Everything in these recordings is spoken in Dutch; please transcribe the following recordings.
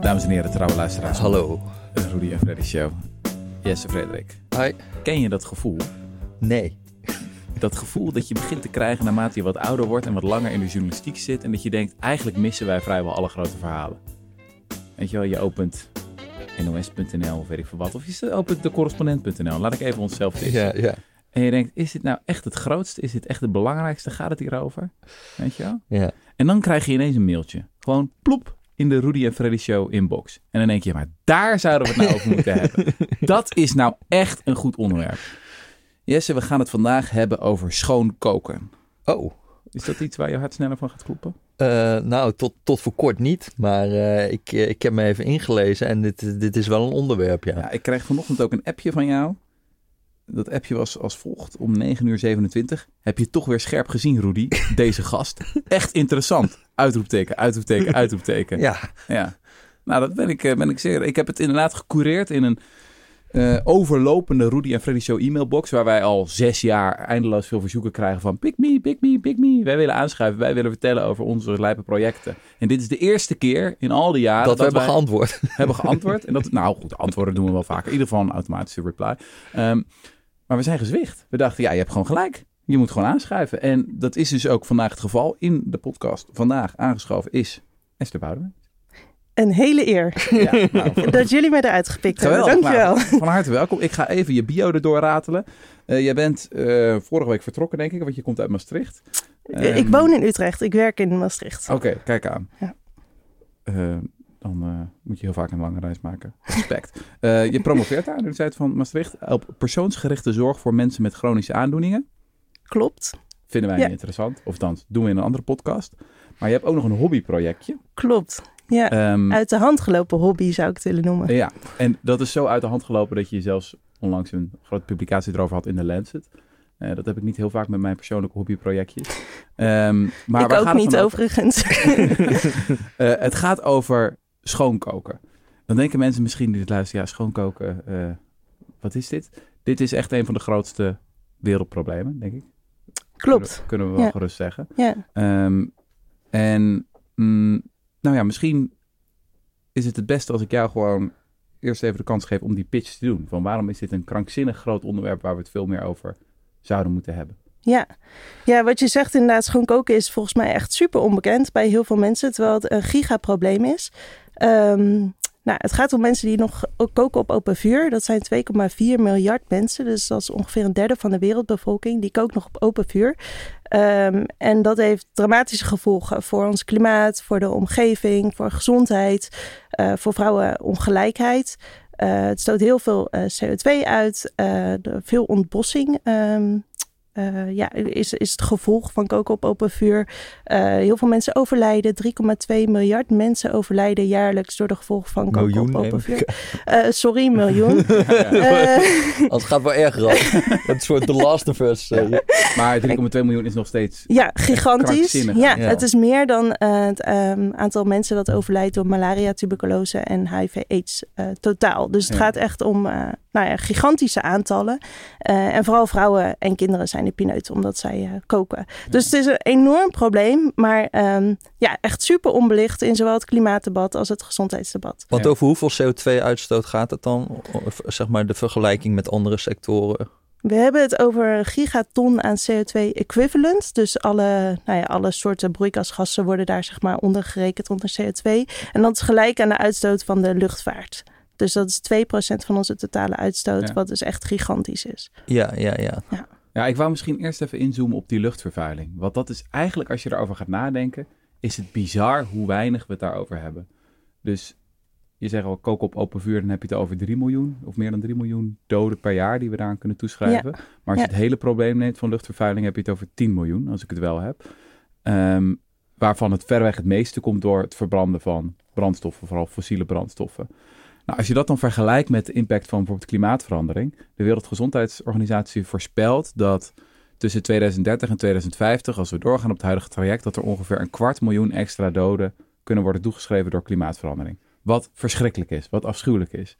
Dames en heren, trouwe luisteraars. Hallo. De Rudy en Freddy Show. Jesse Frederik. Hi. Ken je dat gevoel? Nee. Dat gevoel dat je begint te krijgen naarmate je wat ouder wordt en wat langer in de journalistiek zit. En dat je denkt, eigenlijk missen wij vrijwel alle grote verhalen. Weet je wel, je opent nos.nl of weet ik veel wat. Of je opent de correspondent.nl. Laat ik even onszelf testen. Ja, ja. En je denkt, is dit nou echt het grootste? Is dit echt het belangrijkste? Gaat het hierover? Weet je wel? Ja. En dan krijg je ineens een mailtje. Gewoon plop in de Rudy en Freddy Show inbox. En dan denk je, maar daar zouden we het nou over moeten hebben. Dat is nou echt een goed onderwerp. Jesse, we gaan het vandaag hebben over schoon koken. Oh. Is dat iets waar je hart sneller van gaat kloppen? Uh, nou, tot, tot voor kort niet. Maar uh, ik, ik heb me even ingelezen en dit, dit is wel een onderwerp, ja. ja. Ik kreeg vanochtend ook een appje van jou. Dat appje was als volgt. Om 9 uur 27 heb je toch weer scherp gezien, Rudy. Deze gast. Echt interessant. Uitroepteken, uitroepteken, uitroepteken. Ja. Ja. Nou, dat ben ik, ben ik zeer. Ik heb het inderdaad gecoureerd in een uh, overlopende Rudy en Freddy Show e-mailbox. Waar wij al zes jaar eindeloos veel verzoeken krijgen van pick me, pick me, pick me. Wij willen aanschuiven, wij willen vertellen over onze lijpe projecten. En dit is de eerste keer in al die jaren dat, dat we hebben geantwoord. Hebben geantwoord. En dat, nou goed, antwoorden doen we wel vaker. In ieder geval een automatische reply. Um, maar we zijn gezwicht. We dachten, ja, je hebt gewoon gelijk. Je moet gewoon aanschuiven. En dat is dus ook vandaag het geval. In de podcast vandaag aangeschoven is Esther Boudewijn. Een hele eer ja, nou, dat jullie mij eruit gepikt hebben. Dankjewel. Nou, van harte welkom. Ik ga even je bio erdoor ratelen. Uh, jij bent uh, vorige week vertrokken, denk ik, want je komt uit Maastricht. Um, ik woon in Utrecht. Ik werk in Maastricht. Oké, okay, kijk aan. Ja. Uh, dan uh, moet je heel vaak een lange reis maken. Respect. uh, je promoveert aan de Universiteit van Maastricht op persoonsgerichte zorg voor mensen met chronische aandoeningen. Klopt. Vinden wij ja. interessant. Of dan doen we in een andere podcast. Maar je hebt ook nog een hobbyprojectje. Klopt. Ja, um, uit de hand gelopen hobby zou ik het willen noemen. Ja, en dat is zo uit de hand gelopen dat je zelfs onlangs een grote publicatie erover had in de Lancet. Uh, dat heb ik niet heel vaak met mijn persoonlijke hobbyprojectjes. Um, maar ik ook gaat niet overigens. uh, het gaat over schoonkoken. Dan denken mensen misschien die dit luisteren, ja, schoonkoken, uh, wat is dit? Dit is echt een van de grootste wereldproblemen, denk ik. Klopt. Kunnen, kunnen we wel ja. gerust zeggen. Ja. Um, en mm, nou ja, misschien is het het beste als ik jou gewoon eerst even de kans geef om die pitch te doen. Van waarom is dit een krankzinnig groot onderwerp waar we het veel meer over zouden moeten hebben? Ja. ja, wat je zegt inderdaad, schoon koken is volgens mij echt super onbekend bij heel veel mensen, terwijl het een gigaprobleem is. Um, nou, het gaat om mensen die nog koken op open vuur. Dat zijn 2,4 miljard mensen. Dus dat is ongeveer een derde van de wereldbevolking. Die kookt nog op open vuur. Um, en dat heeft dramatische gevolgen voor ons klimaat, voor de omgeving, voor gezondheid, uh, voor vrouwenongelijkheid. Uh, het stoot heel veel uh, CO2 uit, veel ontbossing. Um, uh, ja, is, is het gevolg van koken op open vuur. Uh, heel veel mensen overlijden. 3,2 miljard mensen overlijden jaarlijks door de gevolgen van koken miljoen, op open vuur. Uh, sorry, miljoen. Als het gaat wel erg rap. Het soort The Last of Us. Ja. Maar 3,2 miljoen is nog steeds Ja, gigantisch. Ja, ja, het is meer dan het um, aantal mensen dat overlijdt door malaria, tuberculose en HIV-AIDS totaal. Dus het gaat echt om nou ja, gigantische aantallen. en vooral vrouwen en kinderen zijn de pineut, omdat zij uh, koken. Ja. Dus het is een enorm probleem, maar um, ja, echt super onbelicht in zowel het klimaatdebat als het gezondheidsdebat. Want over hoeveel CO2-uitstoot gaat het dan? Of, zeg maar de vergelijking met andere sectoren? We hebben het over gigaton aan CO2-equivalent. Dus alle, nou ja, alle soorten broeikasgassen worden daar zeg maar onder gerekend onder CO2. En dat is gelijk aan de uitstoot van de luchtvaart. Dus dat is 2% van onze totale uitstoot, ja. wat dus echt gigantisch is. Ja, ja, ja. ja. Ja, ik wou misschien eerst even inzoomen op die luchtvervuiling. Want dat is eigenlijk, als je erover gaat nadenken, is het bizar hoe weinig we het daarover hebben. Dus je zegt al, koken op open vuur, dan heb je het over 3 miljoen of meer dan 3 miljoen doden per jaar die we daaraan kunnen toeschrijven. Ja. Maar als je ja. het hele probleem neemt van luchtvervuiling, heb je het over 10 miljoen, als ik het wel heb. Um, waarvan het verreweg het meeste komt door het verbranden van brandstoffen, vooral fossiele brandstoffen. Nou, als je dat dan vergelijkt met de impact van bijvoorbeeld klimaatverandering. De Wereldgezondheidsorganisatie voorspelt dat tussen 2030 en 2050, als we doorgaan op het huidige traject, dat er ongeveer een kwart miljoen extra doden kunnen worden toegeschreven door klimaatverandering. Wat verschrikkelijk is, wat afschuwelijk is.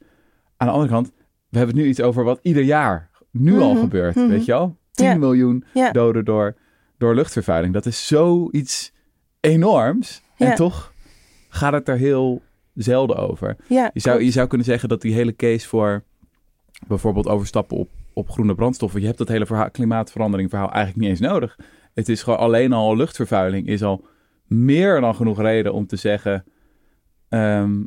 Aan de andere kant, we hebben het nu iets over wat ieder jaar nu mm-hmm. al gebeurt, mm-hmm. weet je wel? 10 yeah. miljoen yeah. doden door, door luchtvervuiling. Dat is zoiets enorms. Yeah. En toch gaat het er heel zelden over. Ja, Je zou, je zou kunnen zeggen dat die hele case voor bijvoorbeeld overstappen op, op groene brandstoffen. Je hebt dat hele verhaal, klimaatverandering verhaal eigenlijk niet eens nodig. Het is gewoon alleen al luchtvervuiling is al meer dan genoeg reden om te zeggen. ehm,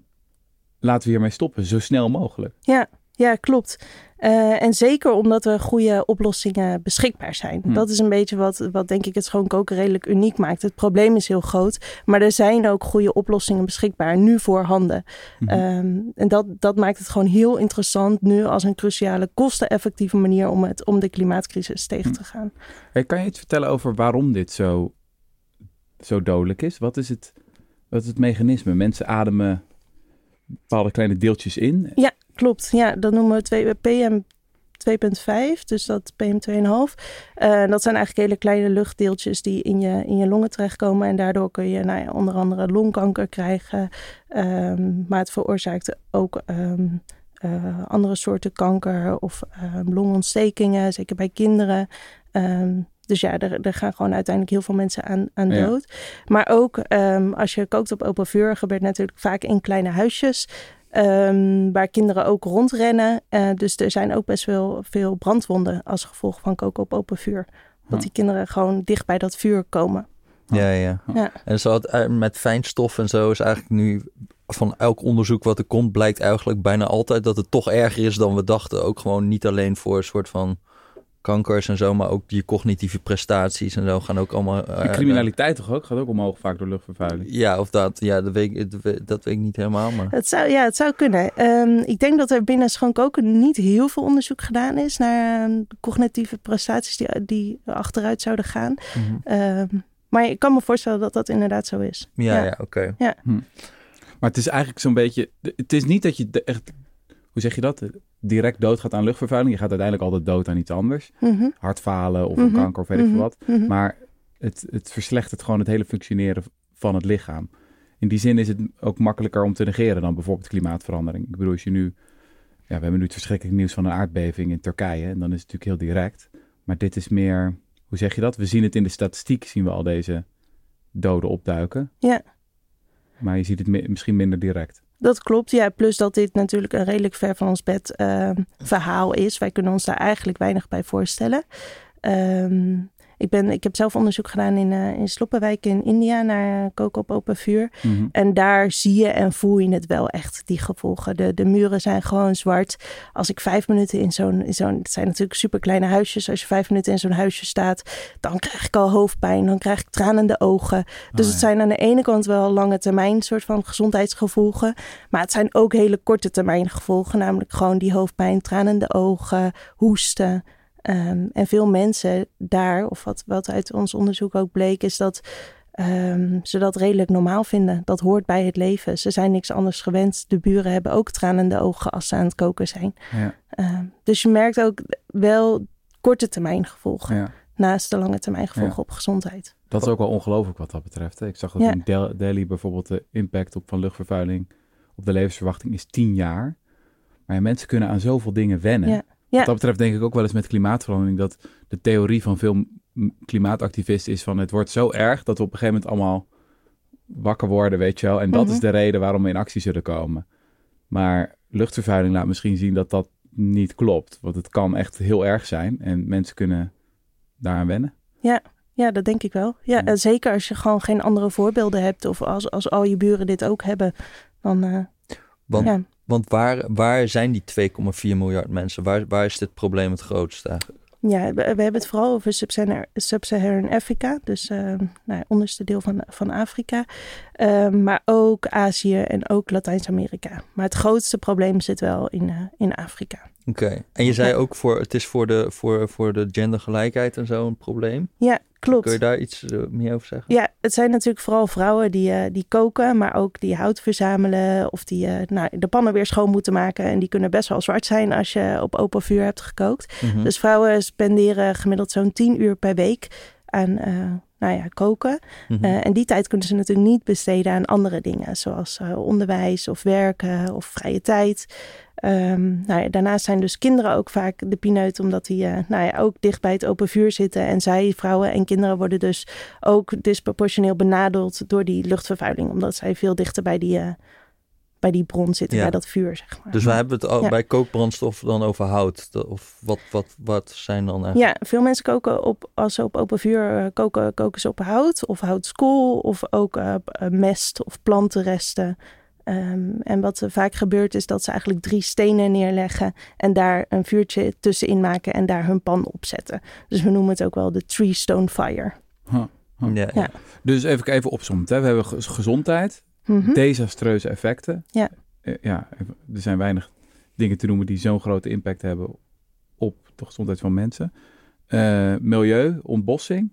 laten we hiermee stoppen, zo snel mogelijk. Ja, ja klopt. Eh, en zeker omdat er goede oplossingen beschikbaar zijn. Hm. Dat is een beetje wat, wat denk ik het schoon koken redelijk uniek maakt. Het probleem is heel groot, maar er zijn ook goede oplossingen beschikbaar nu voorhanden. Mhm. Ehm, en dat, dat maakt het gewoon heel interessant nu als een cruciale kosteneffectieve manier om, het, om de klimaatcrisis tegen Hm. te gaan. Hey, kan je iets vertellen over waarom dit zo, zo dodelijk is? Wat is, het, wat is het mechanisme? Mensen ademen bepaalde kleine deeltjes in. Klopt, ja, dat noemen we twee, PM 2.5, dus dat PM 2,5. Eh dat zijn eigenlijk hele kleine luchtdeeltjes die in je, in je longen terechtkomen. En daardoor kun je nou ja, onder andere longkanker krijgen. Ehm, maar het veroorzaakt ook ehm, eh, andere soorten kanker of ehm, longontstekingen, zeker bij kinderen. Dus ja, er, er gaan gewoon uiteindelijk heel veel mensen aan, aan Ja. dood. Maar ook als je kookt op open vuur, gebeurt natuurlijk vaak in kleine huisjes. Ehm, waar kinderen ook rondrennen. Eh, dus er zijn ook best wel veel brandwonden als gevolg van koken op open vuur. Dat die kinderen gewoon dicht bij dat vuur komen. Ja, ja. Ja. En zo het, eh, met fijnstof en zo is eigenlijk nu van elk onderzoek wat er komt, blijkt eigenlijk bijna altijd dat het toch erger is dan we dachten. Ook gewoon niet alleen voor een soort van kankers en zo, maar ook je cognitieve prestaties en zo gaan ook allemaal. eh, En criminaliteit toch ook? Gaat ook omhoog vaak door luchtvervuiling. Ja, of dat, ja, dat weet, ik, dat weet- dat weet ik niet helemaal. Maar... Het zou, ja, het zou kunnen. Ehm, ik denk dat er binnen schoon koken niet heel veel onderzoek gedaan is naar ehm, cognitieve prestaties die, die achteruit zouden gaan. Mhm. Ehm, maar ik kan me voorstellen dat dat inderdaad zo is. Ja, Ja. ja, oké. Maar het is eigenlijk zo'n beetje... Het is niet dat je de- echt... Hoe zeg je dat? Direct doodgaat aan luchtvervuiling. Je gaat uiteindelijk altijd dood aan iets anders. Mhm, Hartfalen of een Mhm, kanker of weet ik veel mhm, wat. mhm. Maar het, het verslechtert gewoon het hele functioneren van het lichaam. In die zin is het ook makkelijker om te negeren dan bijvoorbeeld klimaatverandering. Ik bedoel, als je nu... Ja, we hebben nu het verschrikkelijk nieuws van een aardbeving in Turkije. En dan is het natuurlijk heel direct. Maar dit is meer... Hoe zeg je dat? We zien het in de statistiek, zien we al deze doden opduiken. Ja. Maar je ziet het mi- misschien minder direct. Dat klopt, ja. Plus dat dit natuurlijk een redelijk ver van ons bed ehm, verhaal is. Wij kunnen ons daar eigenlijk weinig bij voorstellen. Ehm, ik, ben, ik heb zelf onderzoek gedaan in, eh in Sloppenwijk in India naar koken op open vuur. Mhm. En daar zie je en voel je het wel echt, die gevolgen. De, de muren zijn gewoon zwart. Als ik vijf minuten in zo'n... zo'n het zijn natuurlijk super kleine huisjes. Als je vijf minuten in zo'n huisje staat... dan krijg ik al hoofdpijn. Dan krijg ik tranende ogen. Dus Oh, het zijn aan de ene kant wel lange termijn soort van gezondheidsgevolgen. Maar het zijn ook hele korte termijn gevolgen. Namelijk gewoon die hoofdpijn, tranende ogen, hoesten. Ehm, en veel mensen daar, of wat, wat uit ons onderzoek ook bleek, is dat ehm, ze dat redelijk normaal vinden. Dat hoort bij het leven. Ze zijn niks anders gewend. De buren hebben ook tranende ogen als ze aan het koken zijn. Ja, Ehm, dus je merkt ook wel korte termijn gevolgen. ja. Naast de lange termijn gevolgen Ja. op gezondheid. Dat is ook wel ongelooflijk wat dat betreft. Ik zag dat in Del- Delhi bijvoorbeeld de impact op van luchtvervuiling op de levensverwachting is 10 jaar. Maar mensen kunnen aan zoveel dingen wennen. Ja. Ja. Wat dat betreft denk ik ook wel eens met klimaatverandering dat de theorie van veel klimaatactivisten is van het wordt zo erg dat we op een gegeven moment allemaal wakker worden, weet je wel. En dat Mhm. is de reden waarom we in actie zullen komen. Maar luchtvervuiling laat misschien zien dat dat niet klopt. Want het kan echt heel erg zijn en mensen kunnen daaraan wennen. Ja, dat denk ik wel. Ja, Ja. en zeker als je gewoon geen andere voorbeelden hebt. Of als, als al je buren dit ook hebben. Dan, eh, Want, ja. Want waar, waar zijn die 2,4 miljard mensen? Waar, waar is dit probleem het grootst eigenlijk? ja, we, hebben het vooral over Sub-Saharan Afrika. Dus eh nou, onderste deel van, van Afrika. Eh, maar ook Azië en ook Latijns-Amerika. Maar het grootste probleem zit wel in, eh, in Afrika. Oké. En je zei Ja. ook voor het is voor de, voor, voor de gendergelijkheid en zo een probleem. Ja, klopt. Kun je daar iets eh, meer over zeggen? Ja, het zijn natuurlijk vooral vrouwen die, eh, die koken, maar ook die hout verzamelen of die nou, de pannen weer schoon moeten maken. En die kunnen best wel zwart zijn als je op open vuur hebt gekookt. Mhm. Dus vrouwen spenderen gemiddeld zo'n 10 uur per week aan nou ja, koken. Mhm. Eh, en die tijd kunnen ze natuurlijk niet besteden aan andere dingen, zoals eh, onderwijs of werken of vrije tijd. Ehm, nou ja, daarnaast zijn dus kinderen ook vaak de pineut, omdat die eh, nou ja, ook dicht bij het open vuur zitten. En zij, vrouwen en kinderen, worden dus ook disproportioneel benadeeld door die luchtvervuiling, omdat zij veel dichter bij die, bij die bron zitten, Ja. bij dat vuur, zeg maar. Dus we hebben het al Ja. bij kookbrandstof dan over hout. De- Of wat, wat, wat zijn dan eigenlijk? Ja, veel mensen koken op, als ze op open vuur eh, koken, koken ze op hout of houtskool of ook eh, eh, mest of plantenresten. Ehm, en wat er vaak gebeurt is dat ze eigenlijk drie stenen neerleggen en daar een vuurtje tussenin maken en daar hun pan op zetten. Dus we noemen het ook wel de tree stone fire. Ja, ja. Ja. Dus even, even opzommen. hè. We hebben ge- Mhm. desastreuze effecten. Ja. Eh, ja, er zijn weinig dingen te noemen die zo'n grote impact hebben op de gezondheid van mensen. Eh, milieu, ontbossing.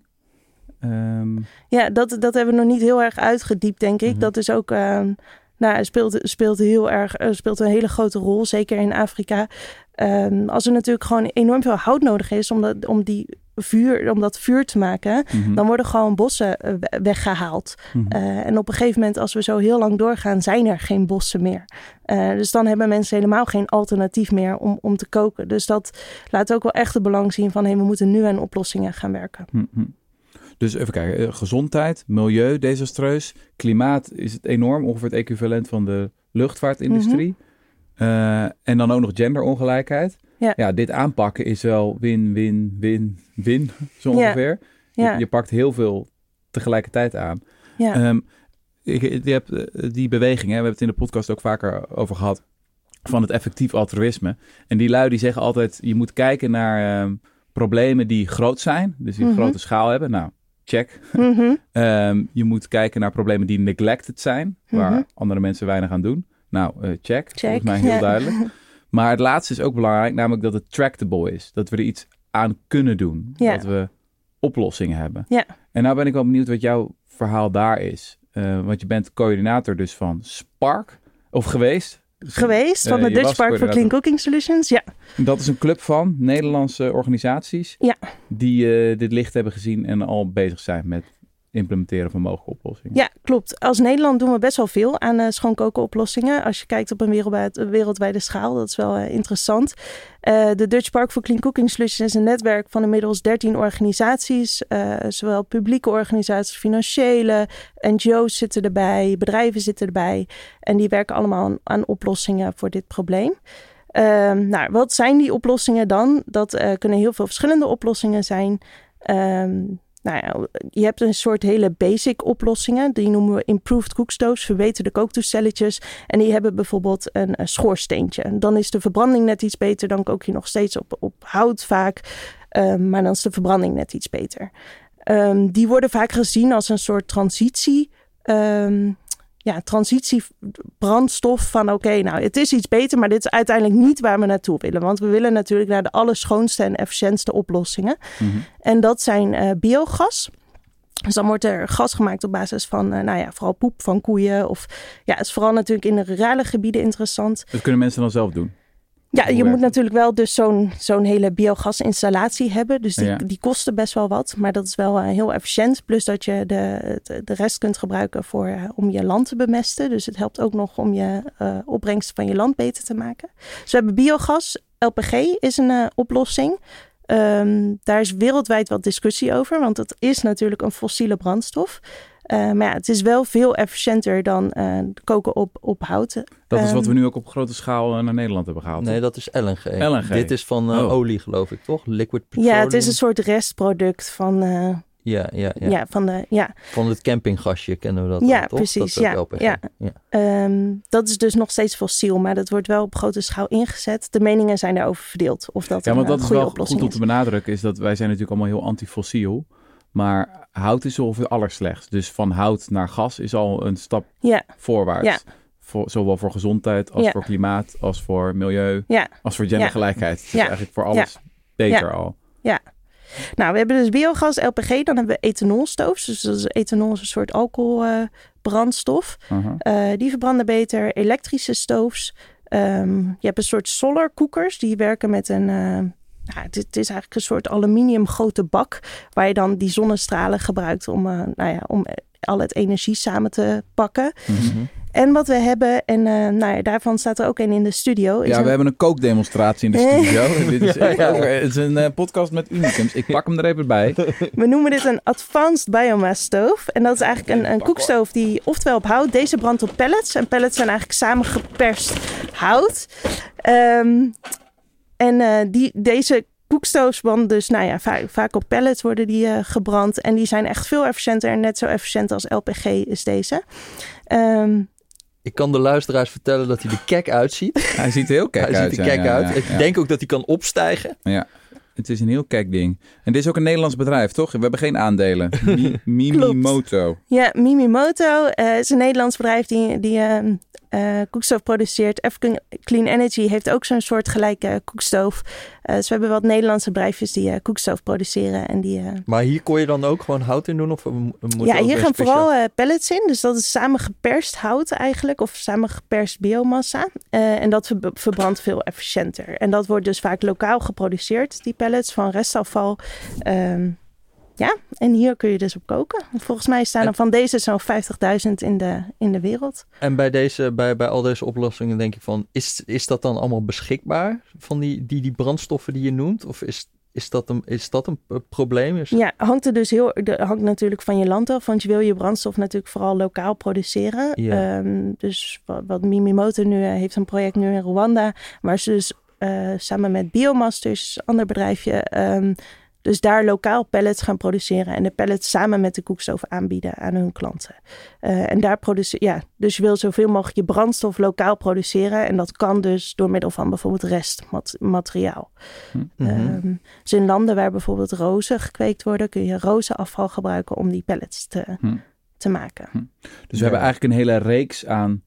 Ehm, Ja, dat, dat hebben we nog niet heel erg uitgediept, denk ik. Mhm. Dat is ook, ehm, nou, speelt, speelt heel erg, speelt een hele grote rol, zeker in Afrika. Ehm, als er natuurlijk gewoon enorm veel hout nodig is om, dat, om, die vuur, om dat vuur te maken, mhm, dan worden gewoon bossen eh, we- weggehaald. mhm. Eh, en op een gegeven moment, als we zo heel lang doorgaan, zijn er geen bossen meer. Eh, dus dan hebben mensen helemaal geen alternatief meer om, om te koken. Dus dat laat ook wel echt het belang zien van, hé, we moeten nu aan oplossingen gaan werken. Mhm. Dus even kijken. gezondheid, milieu, desastreus. Klimaat is het enorm. Ongeveer het equivalent van de luchtvaartindustrie. En dan ook nog genderongelijkheid. Ja. dit aanpakken is wel win, win, win, win, zo ongeveer. Ja, Je, je pakt heel veel tegelijkertijd aan. ja. Ehm, je hebt eh, die beweging, hè, we hebben het in de podcast ook vaker over gehad, van het effectief altruïsme. En die lui die zeggen altijd, je moet kijken naar ehm, problemen die groot zijn, dus die Mhm. grote schaal hebben. Nou, check. Mhm. Ehm, je moet kijken naar problemen die neglected zijn, waar Mhm. andere mensen weinig aan doen. Nou, eh, check. Check, Volgens mij heel ja. duidelijk. Maar het laatste is ook belangrijk, namelijk dat het tractable is. Dat we er iets aan kunnen doen. Ja. Dat we oplossingen hebben. Ja. En nou ben ik wel benieuwd wat jouw verhaal daar is. Eh, want je bent coördinator dus van Spark, of geweest. geweest van Eh, de Dutch Park for. Clean Cooking Solutions. Ja, Dat is een club van Nederlandse organisaties Ja. die eh, dit licht hebben gezien en al bezig zijn met implementeren van mogelijke oplossingen. ja, klopt. Als Nederland doen we best wel veel aan eh schoonkoken oplossingen. Als je kijkt op een wereldwijd, wereldwijde schaal, dat is wel eh, interessant. Eh, de Dutch Park for Clean Cooking Solutions is een netwerk van inmiddels 13 organisaties. eh, zowel publieke organisaties, financiële, NGO's zitten erbij, bedrijven zitten erbij. En die werken allemaal aan, oplossingen voor dit probleem. Ehm, nou, wat zijn die oplossingen dan? Dat eh, kunnen heel veel verschillende oplossingen zijn. Ehm, nou ja, je hebt een soort hele basic oplossingen. Die noemen we improved cookstoves, verbeterde kooktoestelletjes. En die hebben bijvoorbeeld een, schoorsteentje. Dan is de verbranding net iets beter. Dan kook je nog steeds op, op hout vaak. Ehm, maar dan is de verbranding net iets beter. Ehm, die worden vaak gezien als een soort transitie. ehm, ja, transitiebrandstof van oké, nou het is iets beter, maar dit is uiteindelijk niet waar we naartoe willen. Want we willen natuurlijk naar de allerschoonste en efficiëntste oplossingen. Mhm. En dat zijn eh, biogas. Dus dan wordt er gas gemaakt op basis van, eh, nou ja, vooral poep van koeien. Of ja, het is vooral natuurlijk in de rurale gebieden interessant. Dat kunnen mensen dan zelf doen. Ja, je moet natuurlijk wel dus zo'n zo'n hele biogasinstallatie hebben. Dus die, Ja. die kosten best wel wat. Maar dat is wel eh, heel efficiënt. Plus dat je de, de, rest kunt gebruiken voor, eh, om je land te bemesten. Dus het helpt ook nog om je eh, opbrengst van je land beter te maken. Dus we hebben biogas. LPG is een oplossing. Ehm, daar is wereldwijd wat discussie over. Want het is natuurlijk een fossiele brandstof. Eh, maar ja, het is wel veel efficiënter dan eh, koken op, op hout. Dat is wat Ehm, we nu ook op grote schaal eh, naar Nederland hebben gehaald. Nee, dat is LNG. LNG. Dit is van Oh. olie, geloof ik, toch? Liquid petroleum. Ja, het is een soort restproduct van, eh, Ja, ja, ja. ja. van de. Ja, Van het campinggasje kennen we dat Ja, dan, toch? precies, Dat ja, LPG. ja. ja. Ehm, dat is dus nog steeds fossiel, maar dat wordt wel op grote schaal ingezet. De meningen zijn daarover verdeeld. Of dat Ja, een want dat is wel goed om te benadrukken, is dat wij zijn natuurlijk allemaal heel antifossiel. Maar hout is ongeveer allerslechtst. Dus van hout naar gas is al een stap Ja, voorwaarts. Ja. Voor, zowel voor gezondheid als Ja. voor klimaat, als voor milieu, ja. als voor gendergelijkheid. Ja. eigenlijk voor alles beter al. Nou, we hebben dus biogas, LPG, dan hebben we ethanolstoofs. Dus dat is, ethanol is een soort alcoholbrandstof. Aha. Eh, die verbranden beter. Elektrische stoofs. Ehm, je hebt een soort solar cookers. Die werken met een... eh, nou, het, het is eigenlijk een soort aluminium grote bak. Waar je dan die zonnestralen gebruikt om, eh, nou ja, om al het energie samen te pakken. Mhm. En wat we hebben, en uh, nou ja, daarvan staat er ook een in de studio. Is ja, we hebben een kookdemonstratie in de studio. dit is, ja, het is een uh, podcast met unicums. Ik pak hem er even bij. We noemen dit een Advanced Biomass stove. En dat is eigenlijk een, een koekstoof die oftewel op hout. Deze brandt op pellets. En pellets zijn eigenlijk samengeperst hout. Um, en uh, die, deze koekstoofs branden dus, nou ja, vaak, vaak op pellets worden die uh, gebrand. En die zijn echt veel efficiënter en net zo efficiënt als LPG is deze. Um, ik kan de luisteraars vertellen dat hij er kek uitziet. Hij ziet er heel kek hij uit. Ziet er kek uit. ik denk ook dat hij kan opstijgen. Ja. Het is een heel kek ding. En dit is ook een Nederlands bedrijf, toch? We hebben geen aandelen. Mi Mimimoto. Ja, Mimimoto uh, is een Nederlands bedrijf die, die uh, uh, koekstoof produceert. African Clean Energy heeft ook zo'n soort gelijke koekstoof. Uh, dus we hebben wat Nederlandse bedrijfjes die uh, koekstoof produceren. En die, maar hier kon je dan ook gewoon hout in doen? Of moet ja, hier gaan vooral pellets in. Dus dat is samengeperst hout eigenlijk. Of samengeperst biomassa. en dat ver verbrandt veel efficiënter. En dat wordt dus vaak lokaal geproduceerd, die pellets van restafval. Um, ja, en hier kun je dus op koken. Volgens mij staan er van deze zo'n 50.000 in de, in de wereld. En bij, deze, bij, bij al deze oplossingen denk ik van, is, is dat dan allemaal beschikbaar? Van die, die, die brandstoffen die je noemt? Of is, is dat een, is dat een probleem? Is... Ja, hangt er dus heel, hangt natuurlijk van je land af. Want je wil je brandstof natuurlijk vooral lokaal produceren. Ja. Um, dus wat, wat Mimimoto nu uh, heeft een project nu in Rwanda. Waar ze dus uh, samen met Biomasters, een ander bedrijfje... Um, dus daar lokaal pallets gaan produceren en de pallets samen met de koekstoof aanbieden aan hun klanten. Uh, en daar produceer, ja, dus je wil zoveel mogelijk je brandstof lokaal produceren. En dat kan dus door middel van bijvoorbeeld restmateriaal. Mm -hmm. dus in landen waar bijvoorbeeld rozen gekweekt worden, kun je rozenafval gebruiken om die pallets te, hm. te maken. Hm. Dus we hebben eigenlijk een hele reeks aan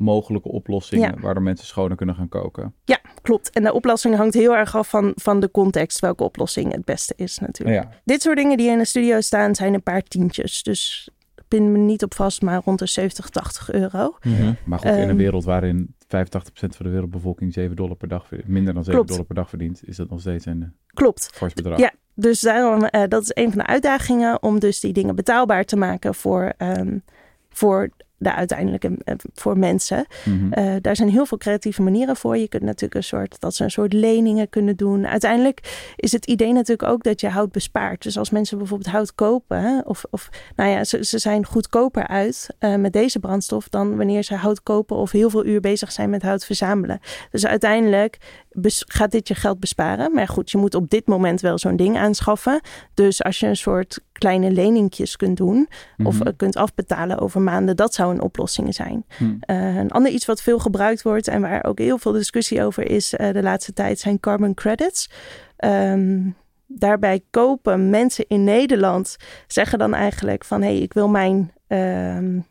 mogelijke oplossingen ja. waardoor mensen schoner kunnen gaan koken. Ja, klopt. En de oplossing hangt heel erg af van, van de context welke oplossing het beste is natuurlijk. Ja. Dit soort dingen die in de studio staan zijn een paar tientjes. Dus pin me niet op vast, maar rond de 70, 80 euro. Mhm. Maar goed, in een ehm, wereld waarin 85% van de wereldbevolking 7 dollar per dag, minder dan 7 klopt. dollar per dag verdient, is dat nog steeds een eh, klopt. fors bedrag. Ja, dus daarom, uh, dat is een van de uitdagingen om dus die dingen betaalbaar te maken voor, um, voor de uiteindelijke eh, voor mensen. Mm daar zijn heel veel creatieve manieren voor. Je kunt natuurlijk een soort dat ze een soort leningen kunnen doen. Uiteindelijk is het idee natuurlijk ook dat je hout bespaart. Dus als mensen bijvoorbeeld hout kopen, of, of nou ja, ze, ze zijn goedkoper uit uh, met deze brandstof dan wanneer ze hout kopen of heel veel uur bezig zijn met hout verzamelen. Dus uiteindelijk gaat dit je geld besparen. Maar goed, je moet op dit moment wel zo'n ding aanschaffen. Dus als je een soort kleine leningjes kunt doen of mhm. kunt afbetalen over maanden, dat zou een oplossing zijn. Mhm. Uh, een ander iets wat veel gebruikt wordt en waar ook heel veel discussie over is uh, de laatste tijd zijn carbon credits. Um, daarbij kopen mensen in Nederland zeggen dan eigenlijk van hé, hey, ik wil mijn um,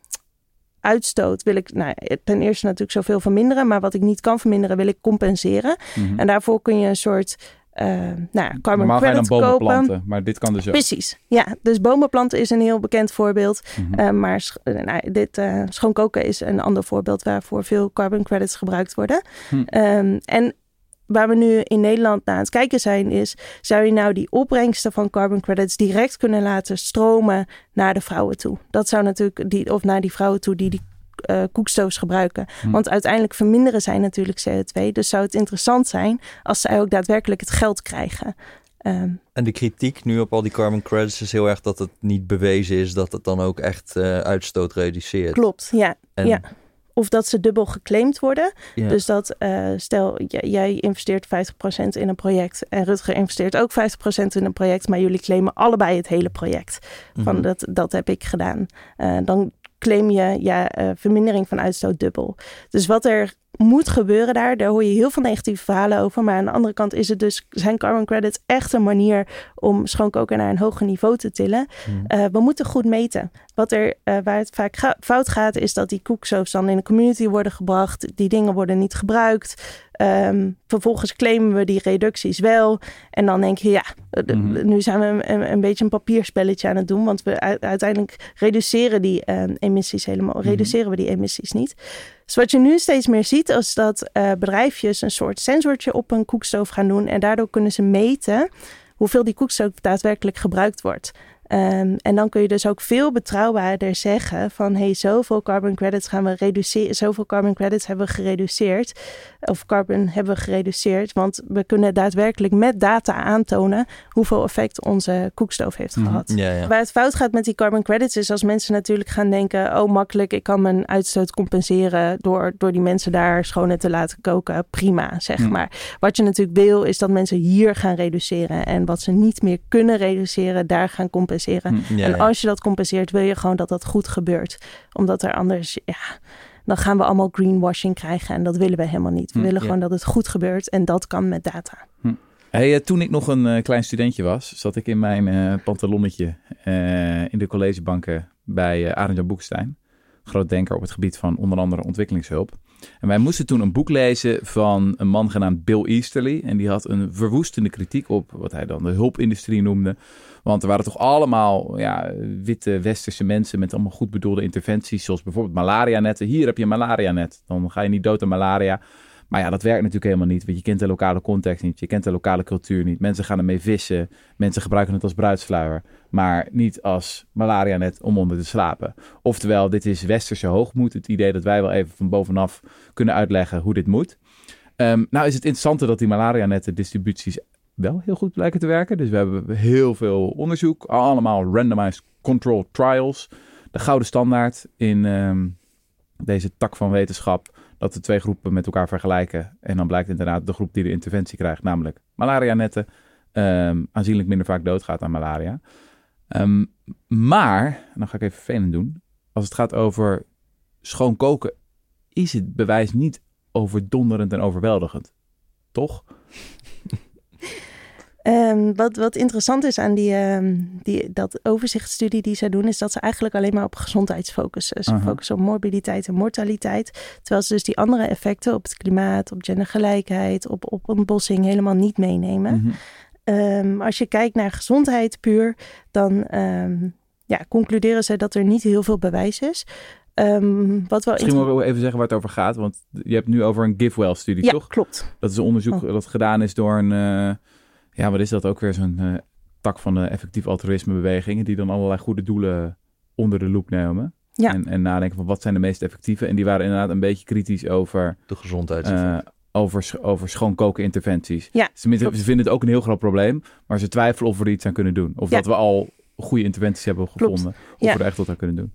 uitstoot wil ik nou, ten eerste natuurlijk zoveel verminderen, maar wat ik niet kan verminderen wil ik compenseren. Mm -hmm. En daarvoor kun je een soort uh, nou, carbon Normaal credit ga je dan bomen kopen. planten, maar dit kan dus ook. Precies, ja. Dus bomen planten is een heel bekend voorbeeld. Mm -hmm. uh, maar nou, dit schoonkoken is een ander voorbeeld waarvoor veel carbon credits gebruikt worden. Hm. Um, en waar we nu in Nederland naar aan het kijken zijn, is: zou je nou die opbrengsten van carbon credits direct kunnen laten stromen naar de vrouwen toe? Dat zou natuurlijk, die, of naar die vrouwen toe die die uh, koekstoofs gebruiken. Hm. Want uiteindelijk verminderen zij natuurlijk CO2. Dus zou het interessant zijn als zij ook daadwerkelijk het geld krijgen. Um, en de kritiek nu op al die carbon credits is heel erg dat het niet bewezen is dat het dan ook echt uh, uitstoot reduceert. Klopt, ja. En ja. Of dat ze dubbel geclaimd worden. Ja. Dus dat, uh, stel, jij investeert 50% in een project en Rutger investeert ook 50% in een project, maar jullie claimen allebei het hele project. Van mm -hmm. dat, dat heb ik gedaan. Uh, dan claim je ja, uh, vermindering van uitstoot dubbel. Dus wat er moet gebeuren daar, daar hoor je heel veel negatieve verhalen over. Maar aan de andere kant is het dus, zijn carbon credits echt een manier om schoonkoken naar een hoger niveau te tillen. Hmm. Uh, we moeten goed meten. Wat er, uh, waar het vaak ga fout gaat, is dat die koeksoos dan in de community worden gebracht. Die dingen worden niet gebruikt. Um, vervolgens claimen we die reducties wel. En dan denk je, ja, mm -hmm. nu zijn we een, een, beetje een papierspelletje aan het doen. Want we uiteindelijk reduceren die uh, emissies helemaal, mm -hmm. reduceren we die emissies niet. Dus wat je nu steeds meer ziet, is dat uh, bedrijfjes een soort sensortje op een koekstoof gaan doen. En daardoor kunnen ze meten hoeveel die koekstoof daadwerkelijk gebruikt wordt. Ehm, en dan kun je dus ook veel betrouwbaarder zeggen van hey, zoveel carbon credits gaan we reduceren, zoveel carbon credits hebben we gereduceerd. Of carbon hebben we gereduceerd. Want we kunnen daadwerkelijk met data aantonen hoeveel effect onze koekstoof heeft Mhm. gehad. Ja, ja. Waar het fout gaat met die carbon credits is als mensen natuurlijk gaan denken: oh, makkelijk, ik kan mijn uitstoot compenseren door, door die mensen daar schoon te laten koken. Prima, zeg Hm. maar. Wat je natuurlijk wil, is dat mensen hier gaan reduceren. En wat ze niet meer kunnen reduceren, daar gaan compenseren. Hm. Ja, en als je dat compenseert, wil je gewoon dat dat goed gebeurt. Omdat er anders, ja, dan gaan we allemaal greenwashing krijgen. En dat willen we helemaal niet. We Hm, willen gewoon dat het goed gebeurt. En dat kan met data. Hey, eh, toen ik nog een eh, klein studentje was, zat ik in mijn eh pantalonnetje in de collegebanken bij eh Arend Jan Boekstein. Groot denker op het gebied van onder andere ontwikkelingshulp. En wij moesten toen een boek lezen van een man genaamd Bill Easterly. En die had een verwoestende kritiek op wat hij dan de hulpindustrie noemde. Want er waren toch allemaal ja, witte westerse mensen met allemaal goed bedoelde interventies. Zoals bijvoorbeeld malaria-netten. Hier heb je een malaria-net. Dan ga je niet dood aan malaria. Maar ja, dat werkt natuurlijk helemaal niet. Want je kent de lokale context niet. Je kent de lokale cultuur niet. Mensen gaan ermee vissen. Mensen gebruiken het als bruidsluier. Maar niet als malaria-net om onder te slapen. Oftewel, dit is westerse hoogmoed. Het idee dat wij wel even van bovenaf kunnen uitleggen hoe dit moet. Ehm, nou is het interessante dat die malaria-netten distributies wel heel goed blijken te werken. Dus we hebben heel veel onderzoek. Allemaal randomized control trials. De gouden standaard in ehm, deze tak van wetenschap. Dat de twee groepen met elkaar vergelijken. En dan blijkt inderdaad de groep die de interventie krijgt, namelijk malaria-netten, ehm, aanzienlijk minder vaak doodgaat aan malaria. Ehm, maar, dan ga ik even vervelend doen. Als het gaat over schoon koken, is het bewijs niet overdonderend en overweldigend. Toch? Ehm, wat, wat interessant is aan die, ehm, die, dat overzichtsstudie die zij doen, is dat ze eigenlijk alleen maar op gezondheid focussen. Ze focussen op morbiditeit en mortaliteit. Terwijl ze dus die andere effecten op het klimaat, op gendergelijkheid, op, op ontbossing helemaal niet meenemen. Mhm. Ehm, als je kijkt naar gezondheid puur, dan ja, concluderen ze dat er niet heel veel bewijs is. Wat wel Misschien mogen we even zeggen waar het over gaat. Want je hebt nu over een GiveWell-studie, ja, toch? klopt. Dat is een onderzoek Oh. dat gedaan is door een... eh, ja, wat is dat ook weer? Zo'n eh, tak van de effectief altruïsmebewegingen... die dan allerlei goede doelen onder de loep nemen. Ja. En, en nadenken van wat zijn de meest effectieve. En die waren inderdaad een beetje kritisch over... De gezondheid. eh, over, over schoonkoken interventies. Ja, Ze, ze vinden het ook een heel groot probleem, maar ze twijfelen of we er iets aan kunnen doen. Of Ja. dat we al goede interventies hebben Klopt. gevonden. Of Ja. we er echt wat aan kunnen doen.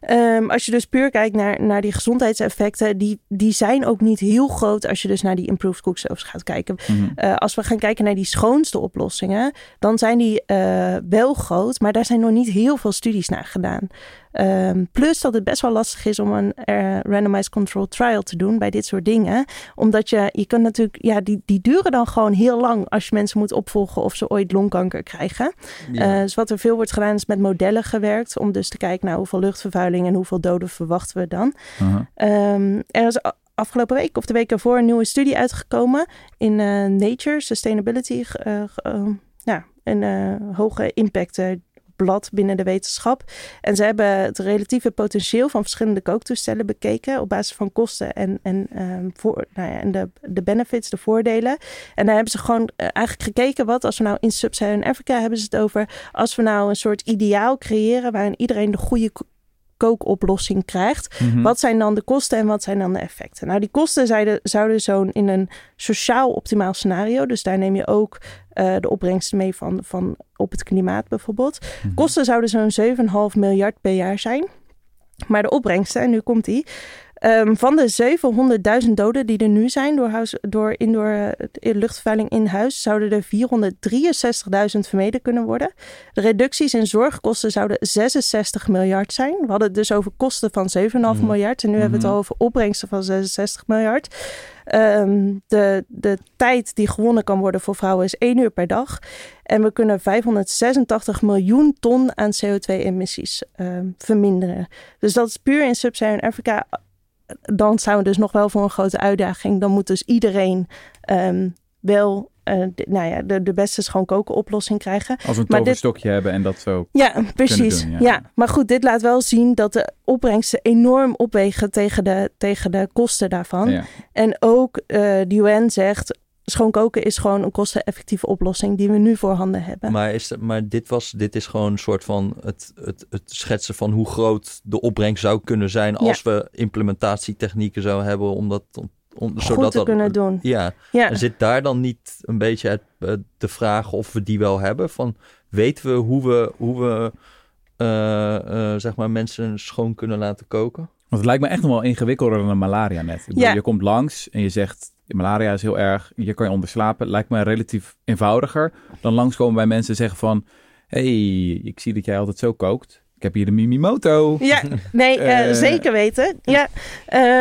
Ehm, als je dus puur kijkt naar, naar die gezondheidseffecten, die, die zijn ook niet heel groot als je dus naar die improved cookstoves gaat kijken. Mhm. Eh, als we gaan kijken naar die schoonste oplossingen, dan zijn die eh, wel groot, maar daar zijn nog niet heel veel studies naar gedaan. Ehm, plus dat het best wel lastig is om een eh, randomized controlled trial te doen bij dit soort dingen. Omdat je, je kunt natuurlijk, ja, die, die duren dan gewoon heel lang als je mensen moet opvolgen of ze ooit longkanker krijgen. Ja. Eh, dus wat er veel wordt gedaan is met modellen gewerkt om dus te kijken naar hoeveel luchtvervuiling en hoeveel doden verwachten we dan. Aha. Ehm, er is afgelopen week of de week ervoor een nieuwe studie uitgekomen in eh, Nature Sustainability. ja, een hoge impact blad binnen de wetenschap. En ze hebben het relatieve potentieel van verschillende kooktoestellen bekeken op basis van kosten en, en, ehm, voor, nou ja, en de, de benefits, de voordelen. En daar hebben ze gewoon eh, eigenlijk gekeken wat als we nou in Sub-Saharan Afrika hebben ze het over als we nou een soort ideaal creëren waarin iedereen de goede kookoplossing krijgt. Mhm. Wat zijn dan de kosten en wat zijn dan de effecten? Nou, die kosten zouden, zouden zo'n in een sociaal optimaal scenario, dus daar neem je ook eh, de opbrengsten mee van, van op het klimaat bijvoorbeeld. Mhm. Kosten zouden zo'n 7,5 miljard per jaar zijn. Maar de opbrengsten, en nu komt die. Ehm, van de 700.000 doden die er nu zijn door, huis, door indoor eh, luchtvervuiling in huis, zouden er 463.000 vermeden kunnen worden. De reducties in zorgkosten zouden 66 miljard zijn. We hadden het dus over kosten van 7,5 Mhm. miljard. En nu hebben we het Mhm. al over opbrengsten van 66 miljard. Ehm, de, de tijd die gewonnen kan worden voor vrouwen is 1 uur per dag. En we kunnen 586 miljoen ton aan CO2-emissies ehm, verminderen. Dus dat is puur in Sub-Saharan Afrika. Dan staan we dus nog wel voor een grote uitdaging. Dan moet dus iedereen ehm, wel eh, de, nou ja, de, de beste schoon koken oplossing krijgen. Als we een dit- toverstokje hebben en dat zo. Ja, precies. doen, ja. ja. maar goed, dit laat wel zien dat de opbrengsten enorm opwegen tegen de, tegen de kosten daarvan. Ja. En ook eh, de UN zegt, schoon koken is gewoon een kosteneffectieve oplossing die we nu voorhanden hebben. Maar, is, maar dit, was, dit is gewoon een soort van het, het, het schetsen van hoe groot de opbrengst zou kunnen zijn als we implementatietechnieken zouden hebben om dat om, Goed zodat te kunnen doen. Ja. ja. En zit daar dan niet een beetje het, de vraag of we die wel hebben? Van weten we hoe we, hoe we uh, zeg maar mensen schoon kunnen laten koken? Want het lijkt me echt nog wel ingewikkelder dan een malaria net. Ja. Je komt langs en je zegt, malaria is heel erg, hier kan je onderslapen. Lijkt me relatief eenvoudiger dan langskomen bij mensen zeggen van... hey, ik zie dat jij altijd zo kookt. Ik heb hier de Mimimoto. Ja, nee, uh, zeker weten. Ja,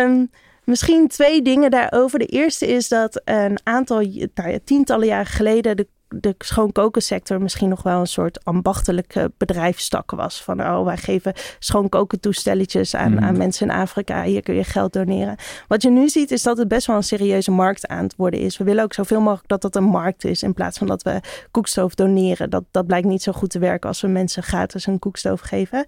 um, Misschien twee dingen daarover. De eerste is dat een aantal, nou tientallen jaren geleden, de de schoonkokensector misschien nog wel een soort ambachtelijke bedrijfstak was. Van oh, wij geven schoonkokentoestelletjes aan, mm. aan mensen in Afrika. Hier kun je geld doneren. Wat je nu ziet is dat het best wel een serieuze markt aan het worden is. We willen ook zoveel mogelijk dat dat een markt is in plaats van dat we koekstoof doneren. Dat, dat blijkt niet zo goed te werken als we mensen gratis een koekstoof geven.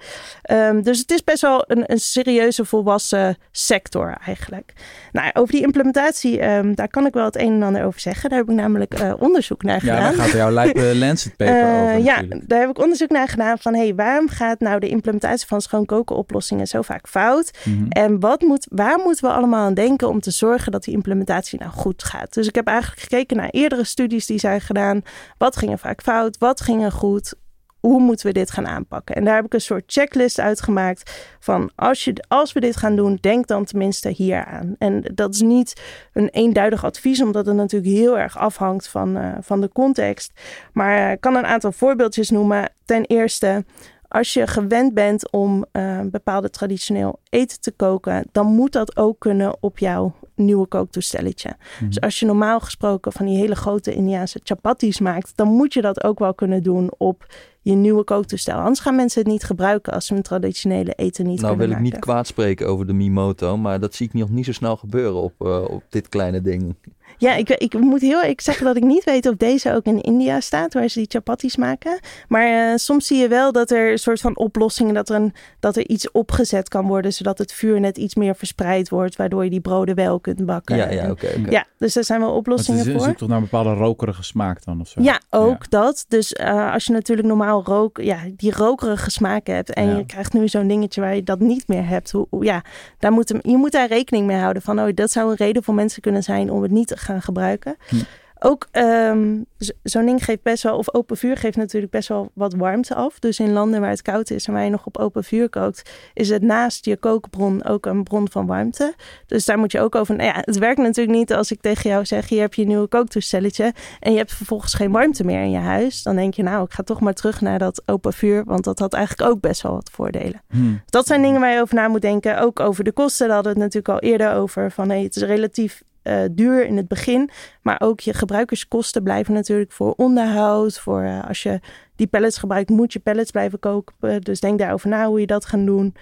Um, dus het is best wel een, een serieuze volwassen sector eigenlijk. Nou, over die implementatie, um, daar kan ik wel het een en ander over zeggen. Daar heb ik namelijk uh, onderzoek naar gedaan. Ja, daar gaat jouw Lancet paper uh, over. Ja, daar heb ik onderzoek naar gedaan van hey, waarom gaat nou de implementatie van schoonkoken oplossingen zo vaak fout? Mhm. En wat moet, waar moeten we allemaal aan denken om te zorgen dat die implementatie nou goed gaat? Dus ik heb eigenlijk gekeken naar eerdere studies die zijn gedaan. Wat ging er vaak fout? Wat ging er goed? Hoe moeten we dit gaan aanpakken? En daar heb ik een soort checklist uitgemaakt van als, je, als we dit gaan doen, denk dan tenminste hier aan. En dat is niet een eenduidig advies, omdat het natuurlijk heel erg afhangt van, uh, van de context. Maar ik kan een aantal voorbeeldjes noemen. Ten eerste, als je gewend bent om uh, bepaalde traditioneel eten te koken, dan moet dat ook kunnen op jouw nieuwe kooktoestelletje. Mhm. Dus als je normaal gesproken van die hele grote Indiaanse chapatis maakt, dan moet je dat ook wel kunnen doen op je nieuwe kooktoestel. Anders gaan mensen het niet gebruiken als ze hun traditionele eten niet nou, wil ik niet kwaad spreken over de Mimoto, maar dat zie ik nog niet zo snel gebeuren op, uh, op dit kleine ding. Ja, ik, ik moet heel ik zeggen dat ik niet weet of deze ook in India staat, waar ze die chapatis maken. Maar uh, soms zie je wel dat er een soort van oplossingen, dat er, een, dat er iets opgezet kan worden, zodat het vuur net iets meer verspreid wordt, waardoor je die broden wel kunt bakken. Ja, ja, oké. Okay, Ja, dus er zijn wel oplossingen voor. Het toch naar een bepaalde rokerige smaak dan of zo? Ja, ook dat. Dus uh, als je natuurlijk normaal rook, ja, die rokerige smaken hebt en je krijgt nu zo'n dingetje waar je dat niet meer hebt. Hoe, ja, daar moet, je moet daar rekening mee houden van, oh, dat zou een reden voor mensen kunnen zijn om het niet te gaan gebruiken. Hm. Ook um, zo'n ding geeft best wel, of open vuur geeft natuurlijk best wel wat warmte af. Dus in landen waar het koud is en waar je nog op open vuur kookt, is het naast je kookbron ook een bron van warmte. Dus daar moet je ook over. Nou ja, het werkt natuurlijk niet als ik tegen jou zeg: hier heb je een nieuwe kooktoestelletje en je hebt vervolgens geen warmte meer in je huis. Dan denk je, nou, ik ga toch maar terug naar dat open vuur, want dat had eigenlijk ook best wel wat voordelen. Hmm. Dat zijn dingen waar je over na moet denken. Ook over de kosten, daar hadden we het natuurlijk al eerder over. Van hey, het is relatief uh, duur in het begin. Maar ook je gebruikerskosten blijven natuurlijk voor onderhoud. Voor uh, als je die pellets gebruikt, moet je pellets blijven koken. Dus denk daarover na hoe je dat gaat doen.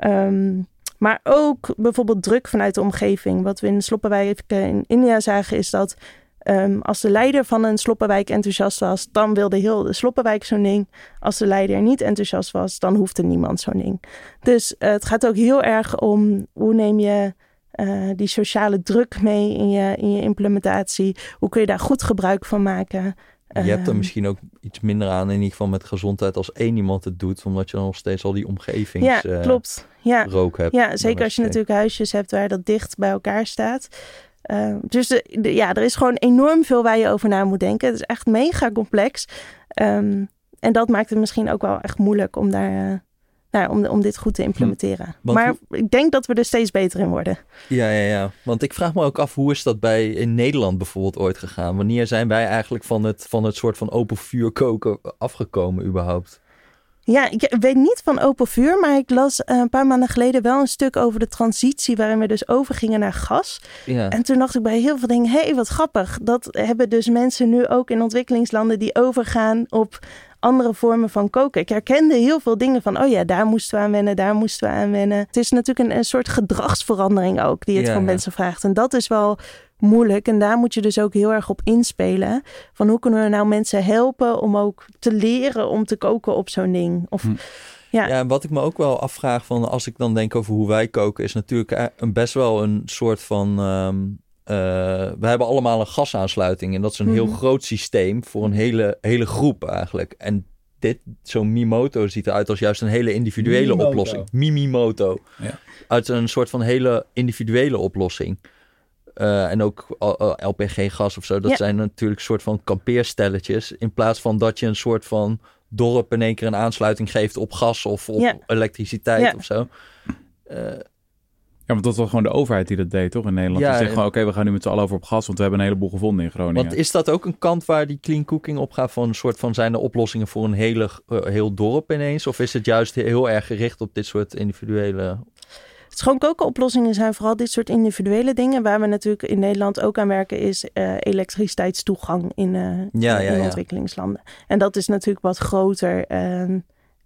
Um, maar ook bijvoorbeeld druk vanuit de omgeving. Wat we in Sloppenwijk in India zagen is dat um, als de leider van een Sloppenwijk enthousiast was, dan wilde heel de Sloppenwijk zo'n ding. Als de leider niet enthousiast was, dan hoefde niemand zo'n ding. Dus uh, het gaat ook heel erg om hoe neem je uh, die sociale druk mee in je, in je implementatie? Hoe kun je daar goed gebruik van maken? Je hebt er ehm, misschien ook iets minder aan, in ieder geval met gezondheid, als één iemand het doet, omdat je dan nog steeds al die omgevings ja, uh, klopt. Ja. rook hebt. Ja, zeker als je natuurlijk huisjes hebt waar dat dicht bij elkaar staat. Uh, dus de, ja, er is gewoon enorm veel waar je over na moet denken. Het is echt mega complex. Um, en dat maakt het misschien ook wel echt moeilijk om daar nou, om, om dit goed te implementeren. maar ik denk dat we er steeds beter in worden. Ja, ja, ja. Want ik vraag me ook af, hoe is dat bij in Nederland bijvoorbeeld ooit gegaan? Wanneer zijn wij eigenlijk van het, van het soort van open vuur koken afgekomen überhaupt? Ja, ik weet niet van open vuur, maar ik las eh, een paar maanden geleden wel een stuk over de transitie waarin we dus overgingen naar gas. Ja. En toen dacht ik bij heel veel dingen, hé, hey, wat grappig. Dat hebben dus mensen nu ook in ontwikkelingslanden die overgaan op andere vormen van koken. Ik herkende heel veel dingen van, oh ja, daar moesten we aan wennen, daar moesten we aan wennen. Het is natuurlijk een, een soort gedragsverandering ook die het van mensen vraagt. En dat is wel moeilijk. En daar moet je dus ook heel erg op inspelen. Van hoe kunnen we nou mensen helpen om ook te leren om te koken op zo'n ding? Of... Hm. Ja. ja, en wat ik me ook wel afvraag van als ik dan denk over hoe wij koken, is natuurlijk een best wel een soort van. Ehm, eh, we hebben allemaal een gasaansluiting. En dat is een heel Mhm. groot systeem voor een hele, hele groep eigenlijk. En dit, zo'n Mimoto ziet eruit als juist een hele individuele Mimoto. oplossing. Mimimoto. Ja. Uit een soort van hele individuele oplossing. Eh, en ook LPG-gas of zo. Dat Ja. zijn natuurlijk een soort van kampeerstelletjes. In plaats van dat je een soort van dorp in één keer een aansluiting geeft op gas of op Ja. elektriciteit Ja. of zo. Eh, Ja, want dat was gewoon de overheid die dat deed, toch? In Nederland. Ja, die zegt en- gewoon, oké, we gaan nu met z'n allen over op gas, want we hebben een heleboel gevonden in Groningen. Want is dat ook een kant waar die clean cooking op gaat? Van een soort van zijn er oplossingen voor een hele, eh, heel dorp ineens? Of is het juist heel erg gericht op dit soort individuele... Schoon koken oplossingen zijn vooral dit soort individuele dingen. Waar we natuurlijk in Nederland ook aan werken is eh, elektriciteitstoegang in, eh, Ja, in ja, ja. ontwikkelingslanden. En dat is natuurlijk wat groter.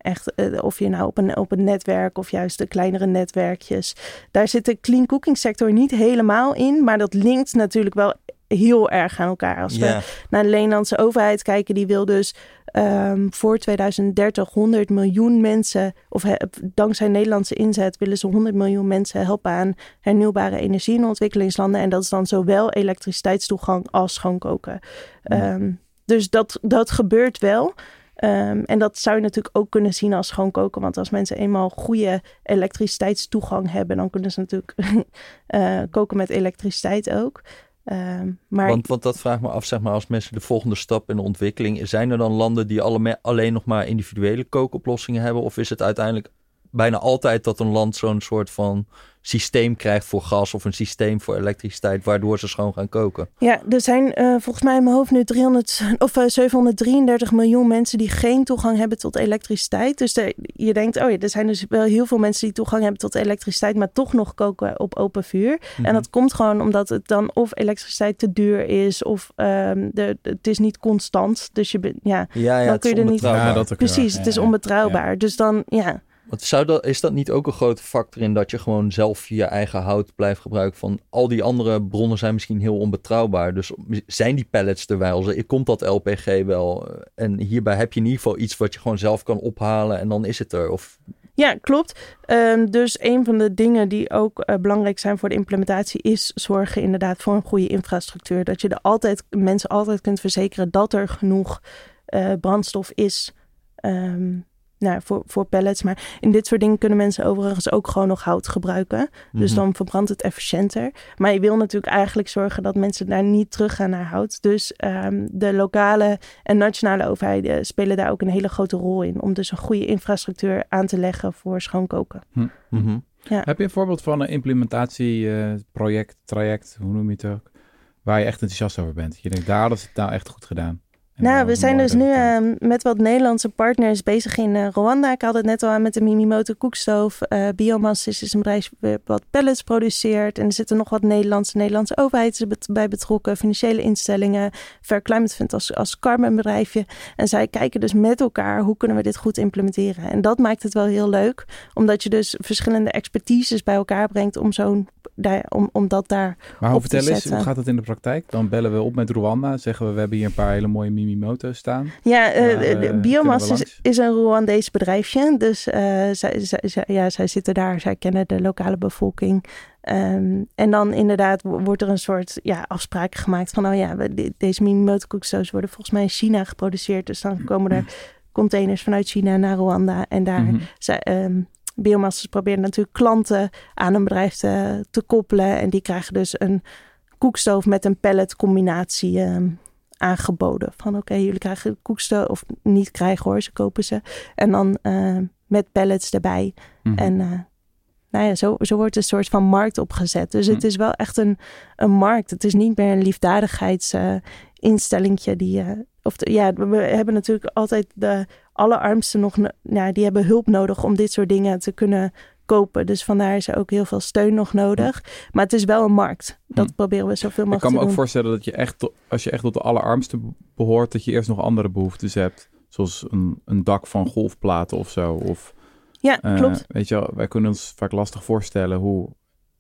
Echt, eh, of je nou op een, op een netwerk of juist de kleinere netwerkjes. Daar zit de clean cooking sector niet helemaal in. Maar dat linkt natuurlijk wel heel erg aan elkaar. Als we naar de Nederlandse overheid kijken, die wil dus ehm, voor 2030 100 miljoen mensen, of he- dankzij Nederlandse inzet, willen ze 100 miljoen mensen helpen aan hernieuwbare energie in ontwikkelingslanden. En dat is dan zowel elektriciteitstoegang als schoonkoken. Ja. Ehm, dus dat, dat gebeurt wel. Ehm, en dat zou je natuurlijk ook kunnen zien als schoonkoken. Want als mensen eenmaal goede elektriciteitstoegang hebben, dan kunnen ze natuurlijk eh, koken met elektriciteit ook. Ehm, maar want, want dat vraagt me af, zeg maar, als mensen de volgende stap in de ontwikkeling... Zijn er dan landen die alle, alleen nog maar individuele kookoplossingen hebben? Of is het uiteindelijk bijna altijd dat een land zo'n soort van systeem krijgt voor gas... of een systeem voor elektriciteit, waardoor ze schoon gaan koken? Ja, er zijn eh, volgens mij in mijn hoofd nu 300 of eh, 733 miljoen mensen die geen toegang hebben tot elektriciteit. Dus je denkt, oh ja, er zijn dus wel heel veel mensen die toegang hebben tot elektriciteit, maar toch nog koken op open vuur. Mhm. En dat komt gewoon omdat het dan of elektriciteit te duur is of ehm, de, de- het is niet constant. Dus je bent, ja, Ja, ja, dan kun je er niet- onbetrouwbaar. Ja, dat ook wel. precies, Ja, het is ja. onbetrouwbaar. Dus dan, ja. Want zou dat, is dat niet ook een grote factor in dat je gewoon zelf je eigen hout blijft gebruiken? Van al die andere bronnen zijn misschien heel onbetrouwbaar. Dus zijn die pallets er wel? Komt dat LPG wel? En hierbij heb je in ieder geval iets wat je gewoon zelf kan ophalen en dan is het er. Of Ja, klopt. Ehm, dus een van de dingen die ook eh, belangrijk zijn voor de implementatie is zorgen inderdaad voor een goede infrastructuur. Dat je er altijd mensen altijd kunt verzekeren dat er genoeg eh, brandstof is. ehm, nou, voor, voor pallets. Maar in dit soort dingen kunnen mensen overigens ook gewoon nog hout gebruiken. Dus Mhm. dan verbrandt het efficiënter. Maar je wil natuurlijk eigenlijk zorgen dat mensen daar niet teruggaan naar hout. Dus ehm, de lokale en nationale overheden spelen daar ook een hele grote rol in. Om dus een goede infrastructuur aan te leggen voor schoonkoken. Mhm. Heb je een voorbeeld van een implementatieproject, traject, hoe noem je het ook, waar je echt enthousiast over bent? Je denkt, daar hadden ze het nou echt goed gedaan. Nou, we zijn dus nu ehm, met wat Nederlandse partners bezig in eh, Rwanda. Ik had het net al aan met de Mimimoto koekstoof. Eh Biomass is, is een bedrijf wat pellets produceert. En er zitten nog wat Nederlandse, Nederlandse overheden bet- bij betrokken. Financiële instellingen. Fair Climate Fund als, als. En zij kijken dus met elkaar hoe kunnen we dit goed implementeren. En dat maakt het wel heel leuk. Omdat je dus verschillende expertises bij elkaar brengt om zo'n... Daar, om, om dat daar Maar hoe vertel eens, hoe gaat het in de praktijk? Dan bellen we op met Rwanda, zeggen we, we hebben hier een paar hele mooie Mimimoto's staan. Ja, eh, de- eh, kunnen Biomass is, een Rwandees bedrijfje. Dus eh, zij, zij, zij- ja, zij zitten daar, zij kennen de lokale bevolking. Ehm, en dan inderdaad wo- wordt er een soort ja, afspraak gemaakt van... oh ja, we- de- deze mini-motorkoekstoos worden volgens mij in China geproduceerd. Dus dan komen er containers vanuit China naar Rwanda. En daar Mhm. zij, ehm Biomass probeert natuurlijk klanten aan een bedrijf te, te koppelen. En die krijgen dus een koekstoof met een pallet combinatie ehm, aangeboden. Van oké, jullie krijgen koekstoof, of niet krijgen hoor, ze kopen ze. En dan eh, met pallets erbij. Mhm. En eh, nou ja, zo, zo wordt een soort van markt opgezet. Dus het Hm. is wel echt een, een markt. Het is niet meer een liefdadigheidsinstellingje die... of de- ja, we hebben natuurlijk altijd de allerarmsten nog... no- Ja, die hebben hulp nodig om dit soort dingen te kunnen kopen. Dus vandaar is er ook heel veel steun nog nodig. Maar het is wel een markt. Dat Hm. proberen we zoveel Ik mogelijk kan me te ook doen. voorstellen dat je echt, als je echt tot de allerarmste behoort, dat je eerst nog andere behoeftes hebt. Zoals een, een dak van golfplaten of zo. Of, Ja, eh, klopt. Weet je wel, wij kunnen ons vaak lastig voorstellen hoe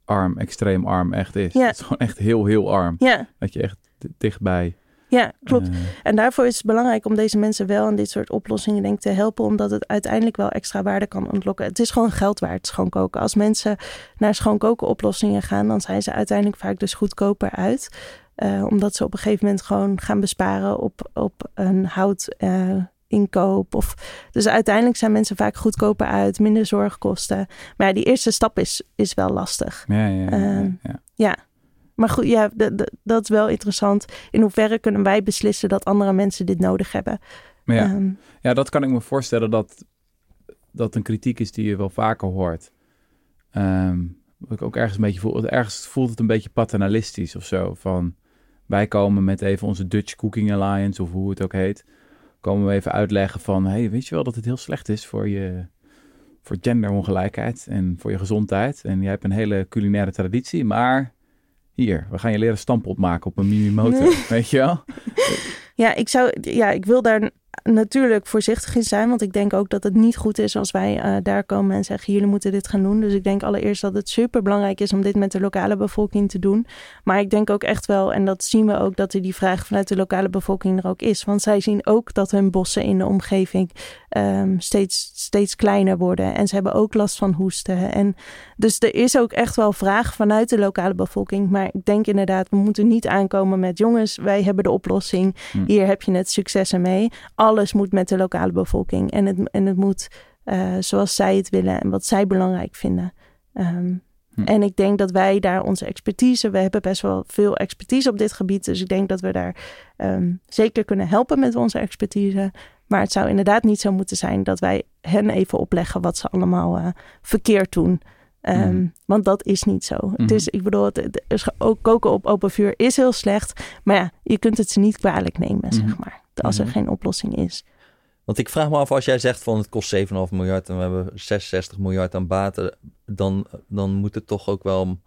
arm, extreem arm echt is. Ja. Het is gewoon echt heel, heel arm. Ja, Dat je echt dichtbij Ja, klopt. Eh, En daarvoor is het belangrijk om deze mensen wel aan dit soort oplossingen denk te helpen, omdat het uiteindelijk wel extra waarde kan ontlokken. Het is gewoon geld waard, schoonkoken. Als mensen naar schoonkoken oplossingen gaan, dan zijn ze uiteindelijk vaak dus goedkoper uit. Eh, omdat ze op een gegeven moment gewoon gaan besparen op, op een hout. eh, inkoop. Of, dus uiteindelijk zijn mensen vaak goedkoper uit, minder zorgkosten. Maar ja, die eerste stap is, is wel lastig. ja, ja, ja, Ehm, ja. Ja, maar goed, ja, dat is wel interessant. In hoeverre kunnen wij beslissen dat andere mensen dit nodig hebben? Maar ja, Ehm, Ja, dat kan ik me voorstellen dat dat een kritiek is die je wel vaker hoort. Ehm, wat ik ook ergens een beetje voel. Ergens voelt het een beetje paternalistisch of zo. Van wij komen met even onze Dutch Cooking Alliance of hoe het ook heet. Komen we even uitleggen van, hey, weet je wel dat het heel slecht is voor je voor genderongelijkheid en voor je gezondheid. En jij hebt een hele culinaire traditie, maar hier, we gaan je leren stampot maken op een Mimimoto, weet je wel? Ja, ik zou, ja, ik wil daar natuurlijk voorzichtig in zijn, want ik denk ook dat het niet goed is als wij eh, daar komen en zeggen: jullie moeten dit gaan doen. Dus ik denk allereerst dat het super belangrijk is om dit met de lokale bevolking te doen. Maar ik denk ook echt wel, en dat zien we ook, dat er die vraag vanuit de lokale bevolking er ook is. Want zij zien ook dat hun bossen in de omgeving ehm, steeds, steeds kleiner worden. En ze hebben ook last van hoesten. En dus er is ook echt wel vraag vanuit de lokale bevolking. Maar ik denk inderdaad, we moeten niet aankomen met: jongens, wij hebben de oplossing. Hm. Hier heb je het succes ermee. Alles moet met de lokale bevolking. En het, en het moet eh, zoals zij het willen en wat zij belangrijk vinden. Ehm, Hm. En ik denk dat wij daar onze expertise, we hebben best wel veel expertise op dit gebied. Dus ik denk dat we daar ehm, zeker kunnen helpen met onze expertise. Maar het zou inderdaad niet zo moeten zijn dat wij hen even opleggen wat ze allemaal eh, verkeerd doen. Ehm, Mhm. Want dat is niet zo. Het Mhm. is, ik bedoel, het, het is ook koken op open vuur is heel slecht. Maar ja, je kunt het ze niet kwalijk nemen, zeg Mhm. maar. Als er Mhm. geen oplossing is. Want ik vraag me af, als jij zegt van het kost 7,5 miljard en we hebben 66 miljard aan baten, dan, dan moet het toch ook wel,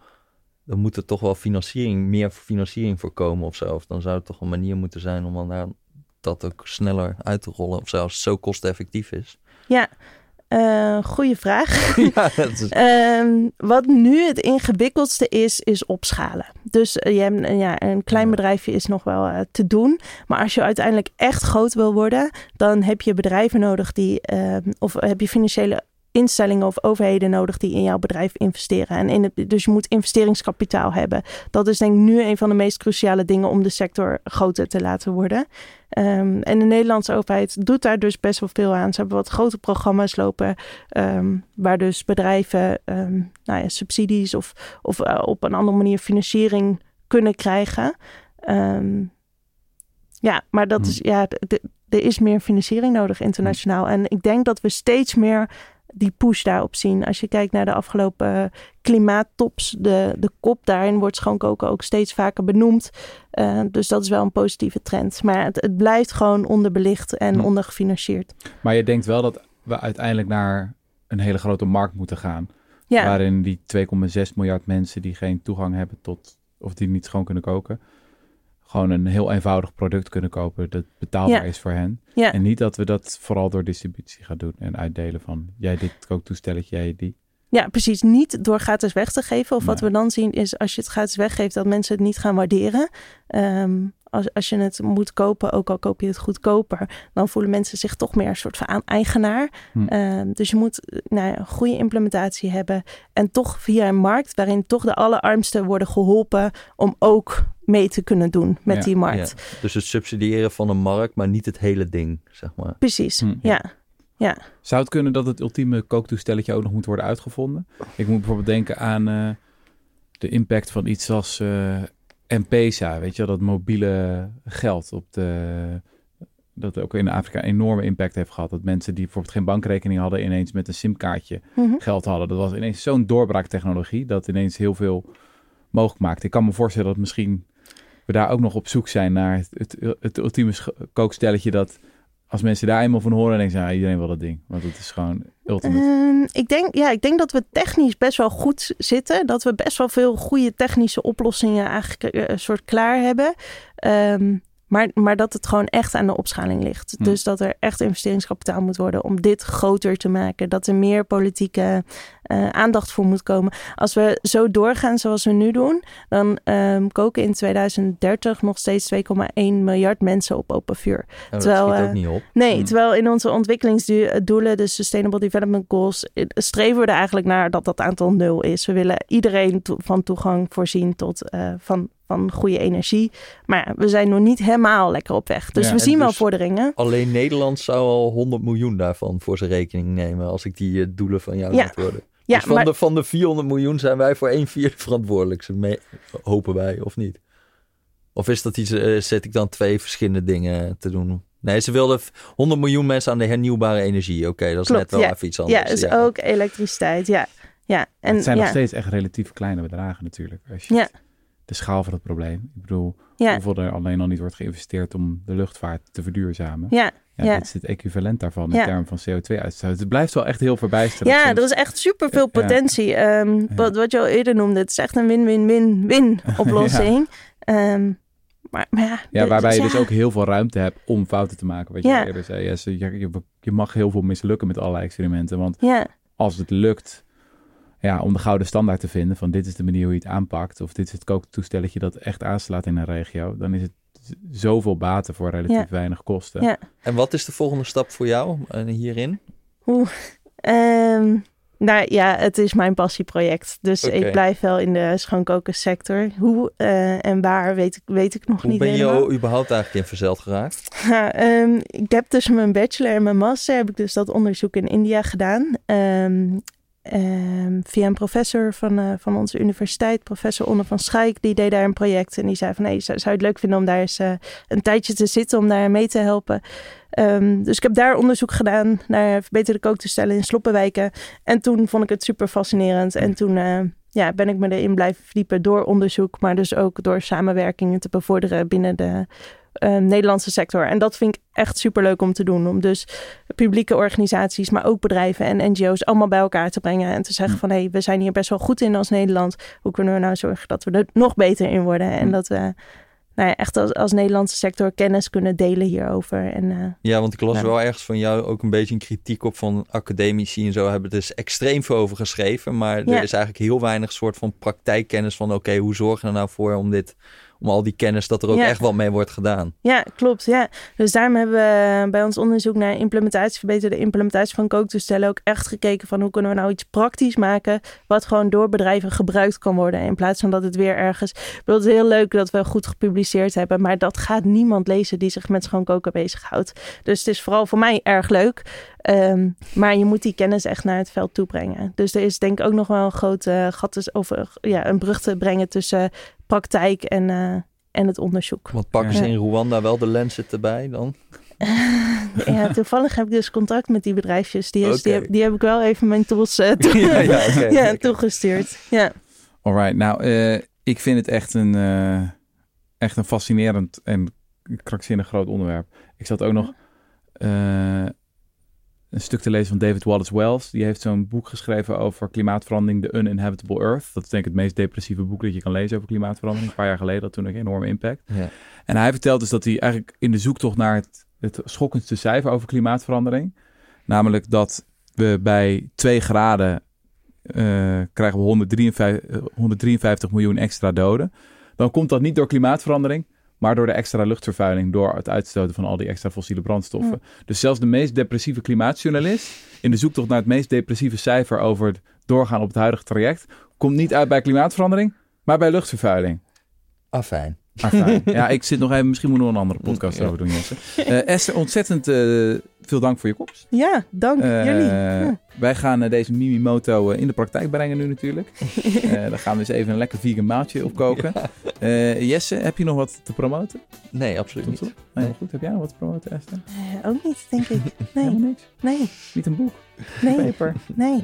dan moet er toch wel financiering, meer financiering voorkomen of zo. Of dan zou het toch een manier moeten zijn om dan daar, dat ook sneller uit te rollen. Of zelfs zo kosteneffectief is. Ja, eh goede vraag. ja, dat is, Ehm, wat nu het ingewikkeldste is, is opschalen. Dus eh, je hebt, ja, een klein bedrijfje is nog wel eh, te doen. Maar als je uiteindelijk echt groot wil worden, dan heb je bedrijven nodig die, ehm, of heb je financiële instellingen of overheden nodig die in jouw bedrijf investeren. En in het, dus je moet investeringskapitaal hebben. Dat is denk ik nu een van de meest cruciale dingen om de sector groter te laten worden. Ehm, en de Nederlandse overheid doet daar dus best wel veel aan. Ze hebben wat grote programma's lopen, ehm, waar dus bedrijven ehm, nou ja, subsidies of, of eh, op een andere manier financiering kunnen krijgen. Ja, maar dat Hm. is, ja, er is meer financiering nodig internationaal. En ik denk dat we steeds meer die push daarop zien. Als je kijkt naar de afgelopen eh, klimaattops, de, de kop daarin wordt schoonkoken ook steeds vaker benoemd. Eh, dus dat is wel een positieve trend. Maar het, het blijft gewoon onderbelicht en Hm. ondergefinancierd. Maar je denkt wel dat we uiteindelijk naar een hele grote markt moeten gaan. Ja, Waarin die 2,6 miljard mensen die geen toegang hebben tot, of die niet schoon kunnen koken, gewoon een heel eenvoudig product kunnen kopen dat betaalbaar Ja. is voor hen. ja. En niet dat we dat vooral door distributie gaan doen en uitdelen van jij dit kooktoestelletje, jij die. Ja, precies. Niet door gratis weg te geven. Of wat we dan zien is als je het gratis weggeeft, dat mensen het niet gaan waarderen. Ehm, als, als je het moet kopen, ook al koop je het goedkoper, dan voelen mensen zich toch meer een soort van eigenaar. Hm. Ehm, dus je moet eh, nou ja, een goede implementatie hebben. En toch via een markt waarin toch de allerarmsten worden geholpen om ook mee te kunnen doen met Ja, die markt. ja. Dus het subsidiëren van een markt, maar niet het hele ding, zeg maar. Precies, Hm. ja. Zou het kunnen dat het ultieme kooktoestelletje ook nog moet worden uitgevonden? Ik moet bijvoorbeeld denken aan eh, de impact van iets als eh M-Pesa, weet je wel, dat mobiele geld op de... Dat ook in Afrika een enorme impact heeft gehad. Dat mensen die bijvoorbeeld geen bankrekening hadden, ineens met een simkaartje Mhm. geld hadden. Dat was ineens zo'n doorbraaktechnologie dat ineens heel veel mogelijk maakt. Ik kan me voorstellen dat misschien we daar ook nog op zoek zijn naar het, het, het ultieme kookstelletje dat als mensen daar eenmaal van horen, denken ze, ja, iedereen wil dat ding. Want het is gewoon ultimate. Ehm, ik, denk, ja, ik denk dat we technisch best wel goed zitten. Dat we best wel veel goede technische oplossingen eigenlijk eh, een soort klaar hebben. Ehm, maar, maar dat het gewoon echt aan de opschaling ligt. Hm. Dus dat er echt investeringskapitaal moet worden om dit groter te maken. Dat er meer politieke eh, aandacht voor moet komen. Als we zo doorgaan zoals we nu doen, dan ehm, koken in 2030 nog steeds 2,1 miljard mensen op open vuur. Oh, Terwijl, dat ook eh, niet op. Nee, Hmm. terwijl in onze ontwikkelingsdoelen, de Sustainable Development Goals, eh, streven we er eigenlijk naar dat dat aantal nul is. We willen iedereen to- van toegang voorzien tot eh, van, van goede energie. Maar ja, we zijn nog niet helemaal lekker op weg. Dus Ja, we en zien wel dus- vorderingen. Alleen Nederland zou al 100 miljoen daarvan voor zijn rekening nemen. Als ik die eh, doelen van jou Ja. laat worden. Ja, dus van, maar de, van de 400 miljoen zijn wij voor 1 vierde verantwoordelijk. Mee- hopen wij, of niet? Of is dat iets, eh, zet ik dan twee verschillende dingen te doen? Nee, ze wilden v- 100 miljoen mensen aan de hernieuwbare energie. Oké, dat is Klopt, net wel ja. even iets anders. ja, is ook elektriciteit. Ja, ja. En het zijn ja. nog steeds echt relatief kleine bedragen natuurlijk. Als je Ja. het- de schaal van het probleem. Ik bedoel, Ja. hoeveel er alleen al niet wordt geïnvesteerd om de luchtvaart te verduurzamen. Ja, Ja, ja. Dit is het equivalent daarvan in Ja. termen van CO2-uitstoot. Het blijft wel echt heel verbijsterend. ja, soms. er is echt superveel potentie. Ehm, wat, wat je al eerder noemde, het is echt een win-win-win-win oplossing. Ehm, maar, maar ja, waarbij je dus ook heel veel ruimte hebt om fouten te maken. Wat je eerder zei. Jesse. je, je, je mag heel veel mislukken met allerlei experimenten. Want Ja, als het lukt ja, om de gouden standaard te vinden... van dit is de manier hoe je het aanpakt... of dit is het kooktoestelletje dat echt aanslaat in een regio... dan is het zoveel baten voor relatief Ja. weinig kosten. Ja. En wat is de volgende stap voor jou eh, hierin? Ehm, nou ja, het is mijn passieproject. Dus ik blijf wel in de schoonkokersector. Hoe eh, en waar weet ik, weet ik nog Hoe niet ben je helemaal. überhaupt eigenlijk in verzeld geraakt? Ja, ehm, ik heb tussen mijn bachelor en mijn master heb ik dus dat onderzoek in India gedaan. Ehm, ehm, via een professor van, eh, van onze universiteit, professor Onne van Schaik, die deed daar een project. En die zei van, hey, zou, je het leuk vinden om daar eens eh, een tijdje te zitten, om daar mee te helpen. Ehm, dus ik heb daar onderzoek gedaan naar verbeterde kooktoestellen in sloppenwijken. En toen vond ik het super fascinerend. En toen eh, ja, ben ik me erin blijven verdiepen door onderzoek, maar dus ook door samenwerkingen te bevorderen binnen de eh, Nederlandse sector. En dat vind ik echt super leuk om te doen. Om dus publieke organisaties, maar ook bedrijven en NGO's allemaal bij elkaar te brengen. En te zeggen van hé, hey, we zijn hier best wel goed in als Nederland. Hoe kunnen we nou zorgen dat we er nog beter in worden? En dat we nou ja, echt als, als Nederlandse sector kennis kunnen delen hierover. En eh, Ja, want ik las Ja. wel ergens van jou ook een beetje een kritiek op van academici en zo hebben er dus extreem veel over geschreven. Maar Ja. er is eigenlijk heel weinig soort van praktijkkennis van oké, hoe zorgen we er nou voor om dit, om al die kennis dat er ook Ja. echt wat mee wordt gedaan. Ja, klopt. Ja. Dus daarom hebben we bij ons onderzoek naar implementatie, verbeterde implementatie van kooktoestellen ook echt gekeken van hoe kunnen we nou iets praktisch maken wat gewoon door bedrijven gebruikt kan worden in plaats van dat het weer ergens. Ik bedoel, het is heel leuk dat we goed gepubliceerd hebben, maar dat gaat niemand lezen die zich met schoon koken bezighoudt. Dus het is vooral voor mij erg leuk. Ehm, maar je moet die kennis echt naar het veld toe brengen. Dus er is denk ik ook nog wel een grote gat, dus- of eh, ja, een brug te brengen tussen praktijk en, eh, en het onderzoek. Want pakken Ja. ze in Rwanda wel de lenzen erbij dan? Ja, toevallig heb ik dus contact met die bedrijfjes. Die, is, die, Oké. heb, die heb ik wel even mijn tools toe- ja, ja, oké. ja, toegestuurd. Ja. Alright, nou, eh, ik vind het echt een, eh, echt een fascinerend en krankzinnig groot onderwerp. Ik zat ook nog eh, een stuk te lezen van David Wallace Wells. Die heeft zo'n boek geschreven over klimaatverandering, The Uninhabitable Earth. Dat is denk ik het meest depressieve boek dat je kan lezen over klimaatverandering. Een paar jaar geleden had toen een enorme impact. Ja. En hij vertelt dus dat hij eigenlijk in de zoektocht naar het, het schokkendste cijfer over klimaatverandering, namelijk dat we bij 2 graden eh, krijgen we 153, eh, 153 miljoen extra doden. Dan komt dat niet door klimaatverandering, maar door de extra luchtvervuiling, door het uitstoten van al die extra fossiele brandstoffen. Dus zelfs de meest depressieve klimaatjournalist in de zoektocht naar het meest depressieve cijfer over het doorgaan op het huidige traject, komt niet uit bij klimaatverandering, maar bij luchtvervuiling. Ah, Ah, ja, ik zit nog even, misschien moeten we nog een andere podcast over doen, Jesse. Eh, Esther, ontzettend eh, veel dank voor je komst. ja, dank Eh, jullie. Ja. Wij gaan deze Mimimoto in de praktijk brengen nu natuurlijk. Daar gaan we eens even een lekker vegan maaltje op koken. Eh, Jesse, heb je nog wat te promoten? Nee, absoluut Tot niet. Nee, goed. Heb jij nog wat te promoten, Esther? Ook niet, denk ik. Nee, Helemaal niks? nee, Niet een boek? nee, Paper? nee.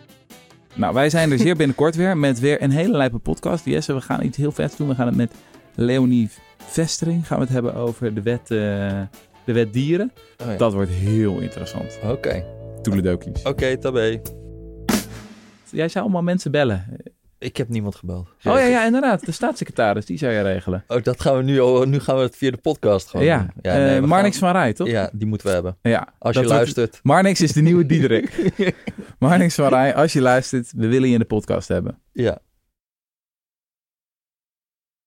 Nou, wij zijn er zeer binnenkort weer met weer een hele lijpe podcast. Jesse, we gaan iets heel vets doen. We gaan het met Leonie Vestering gaan we het hebben over de wet, eh, de wet dieren. Oh, ja. Dat wordt heel interessant. Oké, Toeledokies. oké, tabé. Jij zou allemaal mensen bellen. Ik heb niemand gebeld. Oh ja, ja, inderdaad. De staatssecretaris, die zou je regelen. Oh, dat gaan we nu al. Nu gaan we het via de podcast gewoon. ja, doen. ja nee, Marnix gaan- van Rij, toch? Ja, die moeten we hebben. Ja, Als je wordt- luistert. Marnix is de nieuwe Diederik. Marnix van Rij, als je luistert, we willen je in de podcast hebben. Ja,